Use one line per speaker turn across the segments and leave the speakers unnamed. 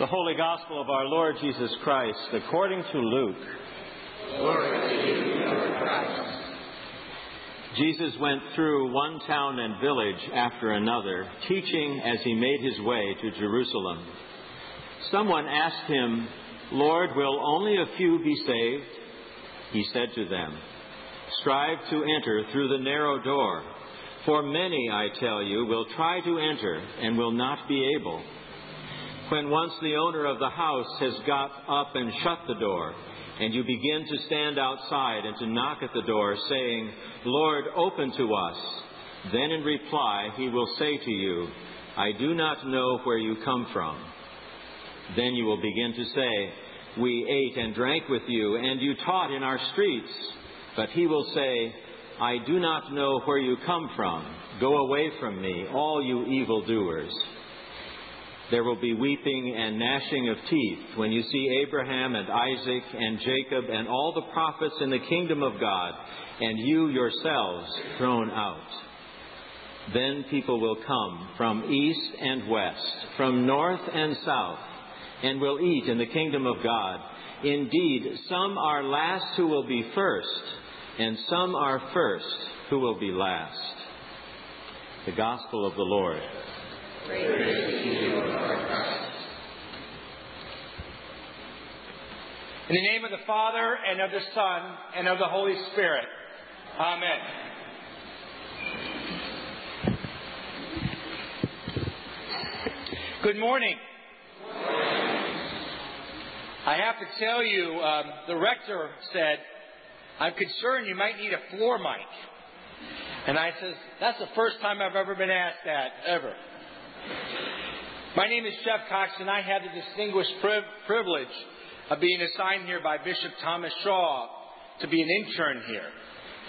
The Holy Gospel of our Lord Jesus Christ according to Luke.
Glory to you, Lord Christ.
Jesus went through one town and village after another, teaching as he made his way to Jerusalem. Someone asked him, Lord, will only a few be saved? He said to them, Strive to enter through the narrow door, for many, I tell you, will try to enter and will not be able. When once the owner of the house has got up and shut the door, and you begin to stand outside and to knock at the door, saying, Lord, open to us, then in reply he will say to you, I do not know where you come from. Then you will begin to say, We ate and drank with you, and you taught in our streets. But he will say, I do not know where you come from. Go away from me, all you evildoers. There will be weeping and gnashing of teeth when you see Abraham and Isaac and Jacob and all the prophets in the kingdom of God, and you yourselves thrown out. Then people will come from east and west, from north and south, and will eat in the kingdom of God. Indeed, some are last who will be first, and some are first who will be last. The Gospel of the Lord.
In the name of the Father, and of the Son, and of the Holy Spirit. Amen. Good morning. I have to tell you, um, the rector said, I'm concerned you might need a floor mic. And I says, that's the first time I've ever been asked that, ever. My name is Jeff Cox, and I had the distinguished priv- privilege of being assigned here by Bishop Thomas Shaw to be an intern here.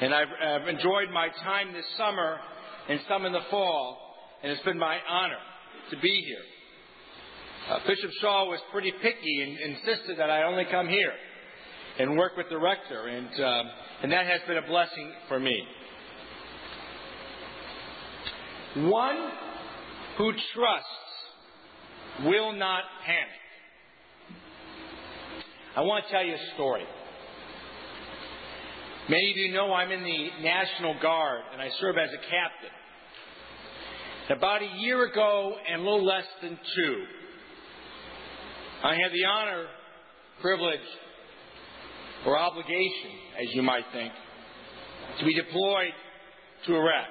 And I've, I've enjoyed my time this summer and some in the fall, and it's been my honor to be here. Uh, Bishop Shaw was pretty picky and insisted that I only come here and work with the rector, and, um, and that has been a blessing for me. One who trusts will not panic. I want to tell you a story. Many of you know I'm in the National Guard and I serve as a captain. About a year ago and a little less than two, I had the honor, privilege, or obligation, as you might think, to be deployed to Iraq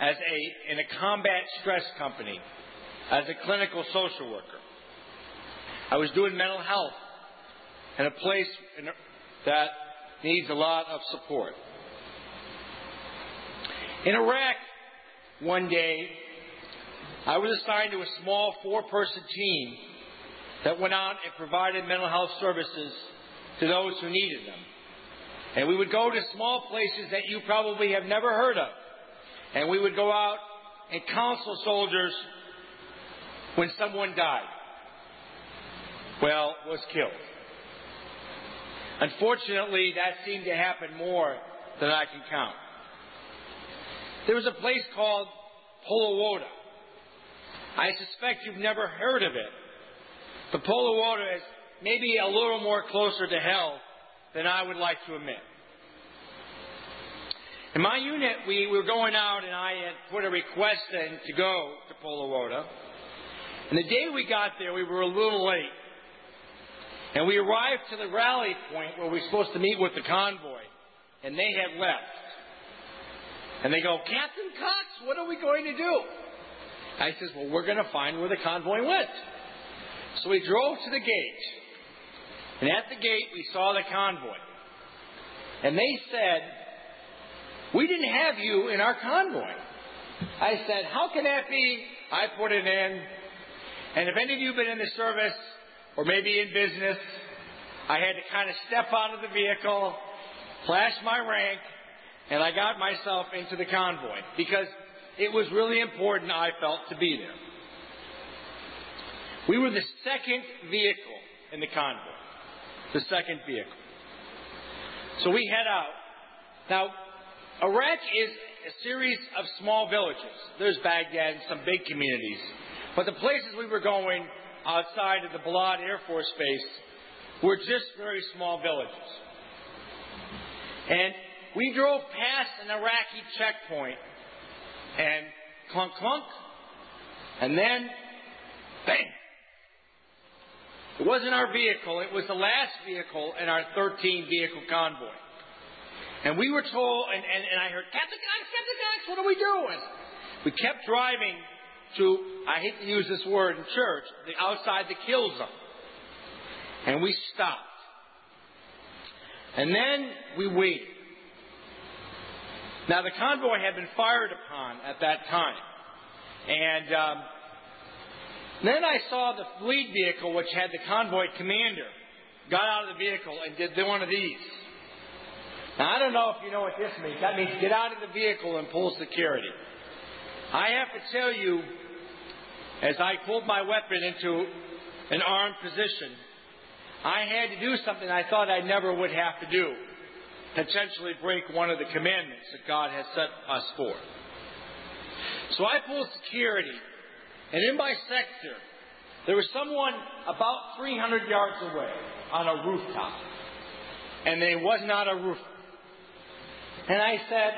as a, in a combat stress company as a clinical social worker. I was doing mental health in a place that needs a lot of support. In Iraq, one day, I was assigned to a small four person team that went out and provided mental health services to those who needed them. And we would go to small places that you probably have never heard of. And we would go out and counsel soldiers when someone died. Well, was killed. Unfortunately, that seemed to happen more than I can count. There was a place called Paliwoda. I suspect you've never heard of it. But Paliwoda is maybe a little more closer to hell than I would like to admit. In my unit, we were going out and I had put a request in to go to Paliwoda. And the day we got there, we were a little late. And we arrived to the rally point where we were supposed to meet with the convoy. And they had left. And they go, Captain Cox, what are we going to do? I says, well, we're going to find where the convoy went. So we drove to the gate. And at the gate, we saw the convoy. And they said, we didn't have you in our convoy. I said, How can that be? I put it in. And if any of you have been in the service or maybe in business, I had to kind of step out of the vehicle, flash my rank, and I got myself into the convoy because it was really important, I felt, to be there. We were the second vehicle in the convoy. The second vehicle. So we head out. Now, Iraq is a series of small villages. There's Baghdad and some big communities. But the places we were going outside of the Balad Air Force Base were just very small villages. And we drove past an Iraqi checkpoint and clunk clunk, and then bang. It wasn't our vehicle, it was the last vehicle in our 13 vehicle convoy. And we were told, and, and, and I heard, Captain Cox, Captain Cox, what are we doing? We kept driving to, I hate to use this word in church, the outside the kill zone. And we stopped. And then we waited. Now, the convoy had been fired upon at that time. And um, then I saw the lead vehicle, which had the convoy commander, got out of the vehicle and did one of these. Now, I don't know if you know what this means. That means get out of the vehicle and pull security. I have to tell you, as I pulled my weapon into an armed position, I had to do something I thought I never would have to do potentially break one of the commandments that God has set us for. So I pulled security, and in my sector, there was someone about 300 yards away on a rooftop, and there was not a roof. And I said,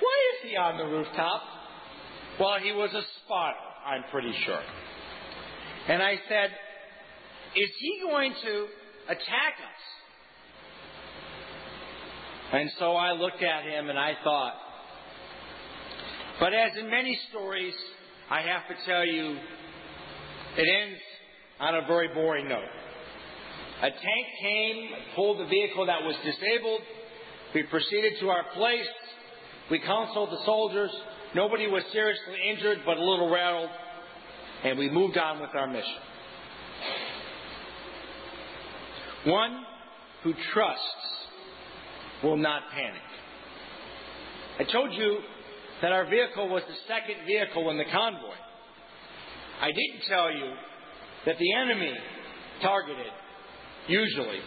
Why is he on the rooftop? Well, he was a spotter, I'm pretty sure. And I said, Is he going to attack us? And so I looked at him and I thought, but as in many stories, I have to tell you, it ends on a very boring note. A tank came, pulled the vehicle that was disabled. We proceeded to our place. We counseled the soldiers. Nobody was seriously injured, but a little rattled. And we moved on with our mission. One who trusts will not panic. I told you that our vehicle was the second vehicle in the convoy. I didn't tell you that the enemy targeted, usually,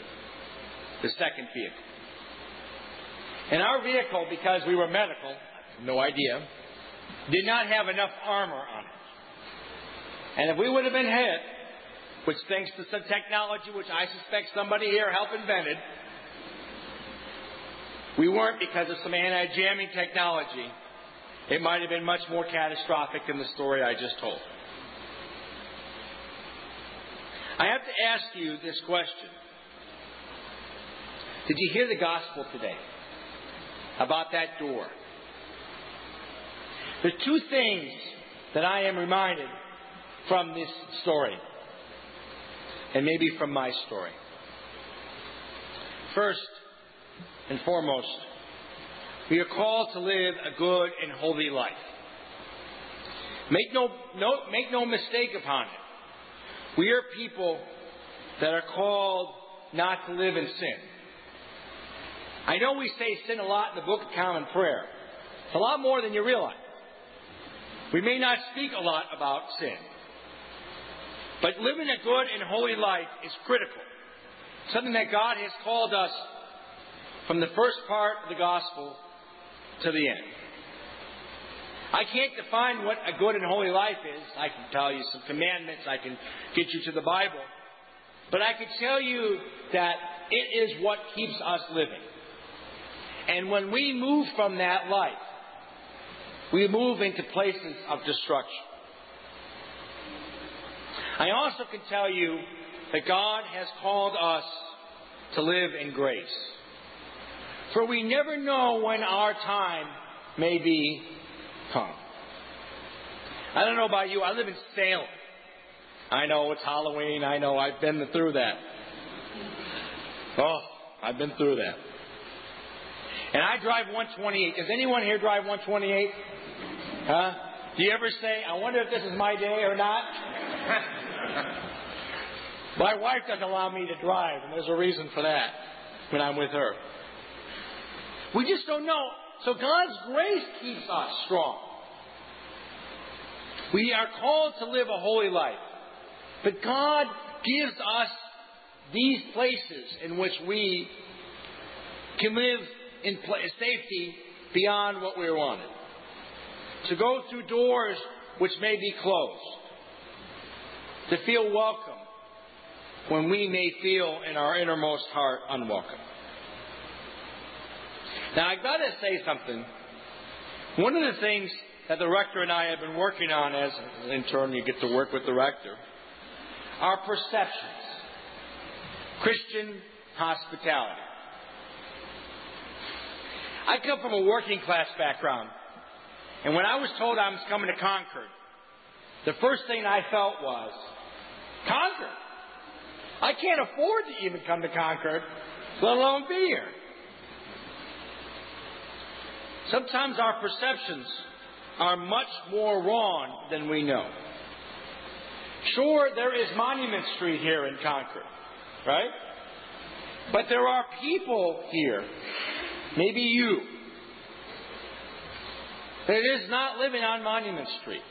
the second vehicle. And our vehicle, because we were medical, no idea, did not have enough armor on it. And if we would have been hit, which thanks to some technology which I suspect somebody here helped invented, we weren't because of some anti jamming technology. It might have been much more catastrophic than the story I just told. I have to ask you this question Did you hear the gospel today about that door? There's two things that I am reminded from this story, and maybe from my story. First, and foremost, we are called to live a good and holy life. Make no, no, make no mistake upon it. We are people that are called not to live in sin. I know we say sin a lot in the Book of Common Prayer. It's a lot more than you realize. We may not speak a lot about sin. But living a good and holy life is critical. Something that God has called us from the first part of the gospel to the end. I can't define what a good and holy life is. I can tell you some commandments, I can get you to the Bible. But I can tell you that it is what keeps us living. And when we move from that life, we move into places of destruction. I also can tell you that God has called us to live in grace. For we never know when our time may be come. I don't know about you, I live in Salem. I know it's Halloween, I know I've been through that. Oh, I've been through that. And I drive 128. Does anyone here drive 128? Huh? Do you ever say, I wonder if this is my day or not? my wife doesn't allow me to drive, and there's a reason for that when I'm with her. We just don't know. So God's grace keeps us strong. We are called to live a holy life. But God gives us these places in which we can live in safety beyond what we're wanted. To go through doors which may be closed. to feel welcome when we may feel in our innermost heart unwelcome. Now, I've got to say something. One of the things that the rector and I have been working on as an intern, you get to work with the rector, are perceptions. Christian hospitality. I come from a working class background, and when I was told I was coming to Concord, the first thing I felt was, Concord? I can't afford to even come to Concord, let alone be here. Sometimes our perceptions are much more wrong than we know. Sure, there is Monument Street here in Concord, right? But there are people here, maybe you, that is not living on Monument Street.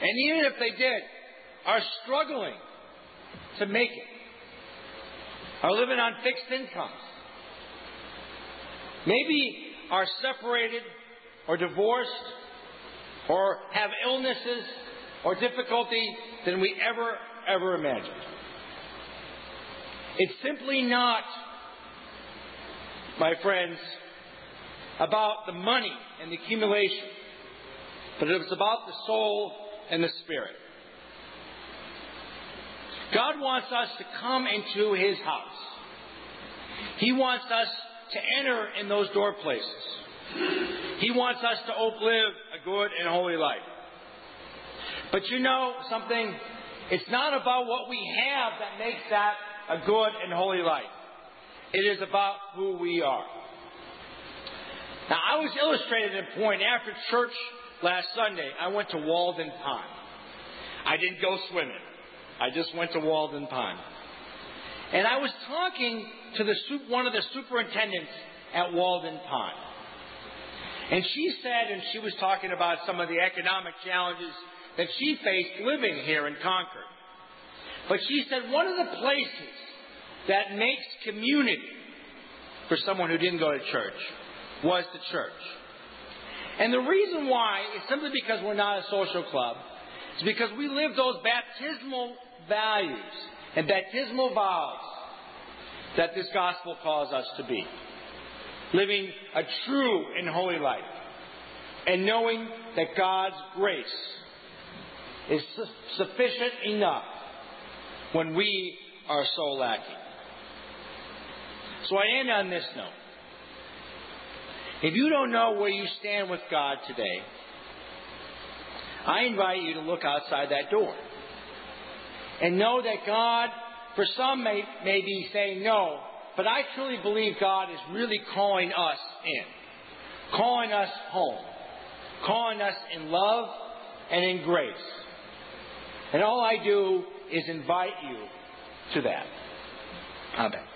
And even if they did, are struggling to make it, are living on fixed incomes. Maybe are separated or divorced or have illnesses or difficulty than we ever, ever imagined. It's simply not, my friends, about the money and the accumulation, but it was about the soul and the spirit. God wants us to come into His house. He wants us to enter in those door places. He wants us to live a good and holy life. But you know something? It's not about what we have that makes that a good and holy life. It is about who we are. Now, I was illustrated in point after church last Sunday. I went to Walden Pond. I didn't go swimming. I just went to Walden Pond. And I was talking to the, one of the superintendents at Walden Pond. And she said, and she was talking about some of the economic challenges that she faced living here in Concord. But she said one of the places that makes community for someone who didn't go to church was the church. And the reason why is simply because we're not a social club. It's because we live those baptismal values and baptismal vows that this gospel calls us to be. Living a true and holy life. And knowing that God's grace is su- sufficient enough when we are so lacking. So I end on this note. If you don't know where you stand with God today, I invite you to look outside that door and know that God, for some, may, may be saying no, but I truly believe God is really calling us in, calling us home, calling us in love and in grace. And all I do is invite you to that. Amen.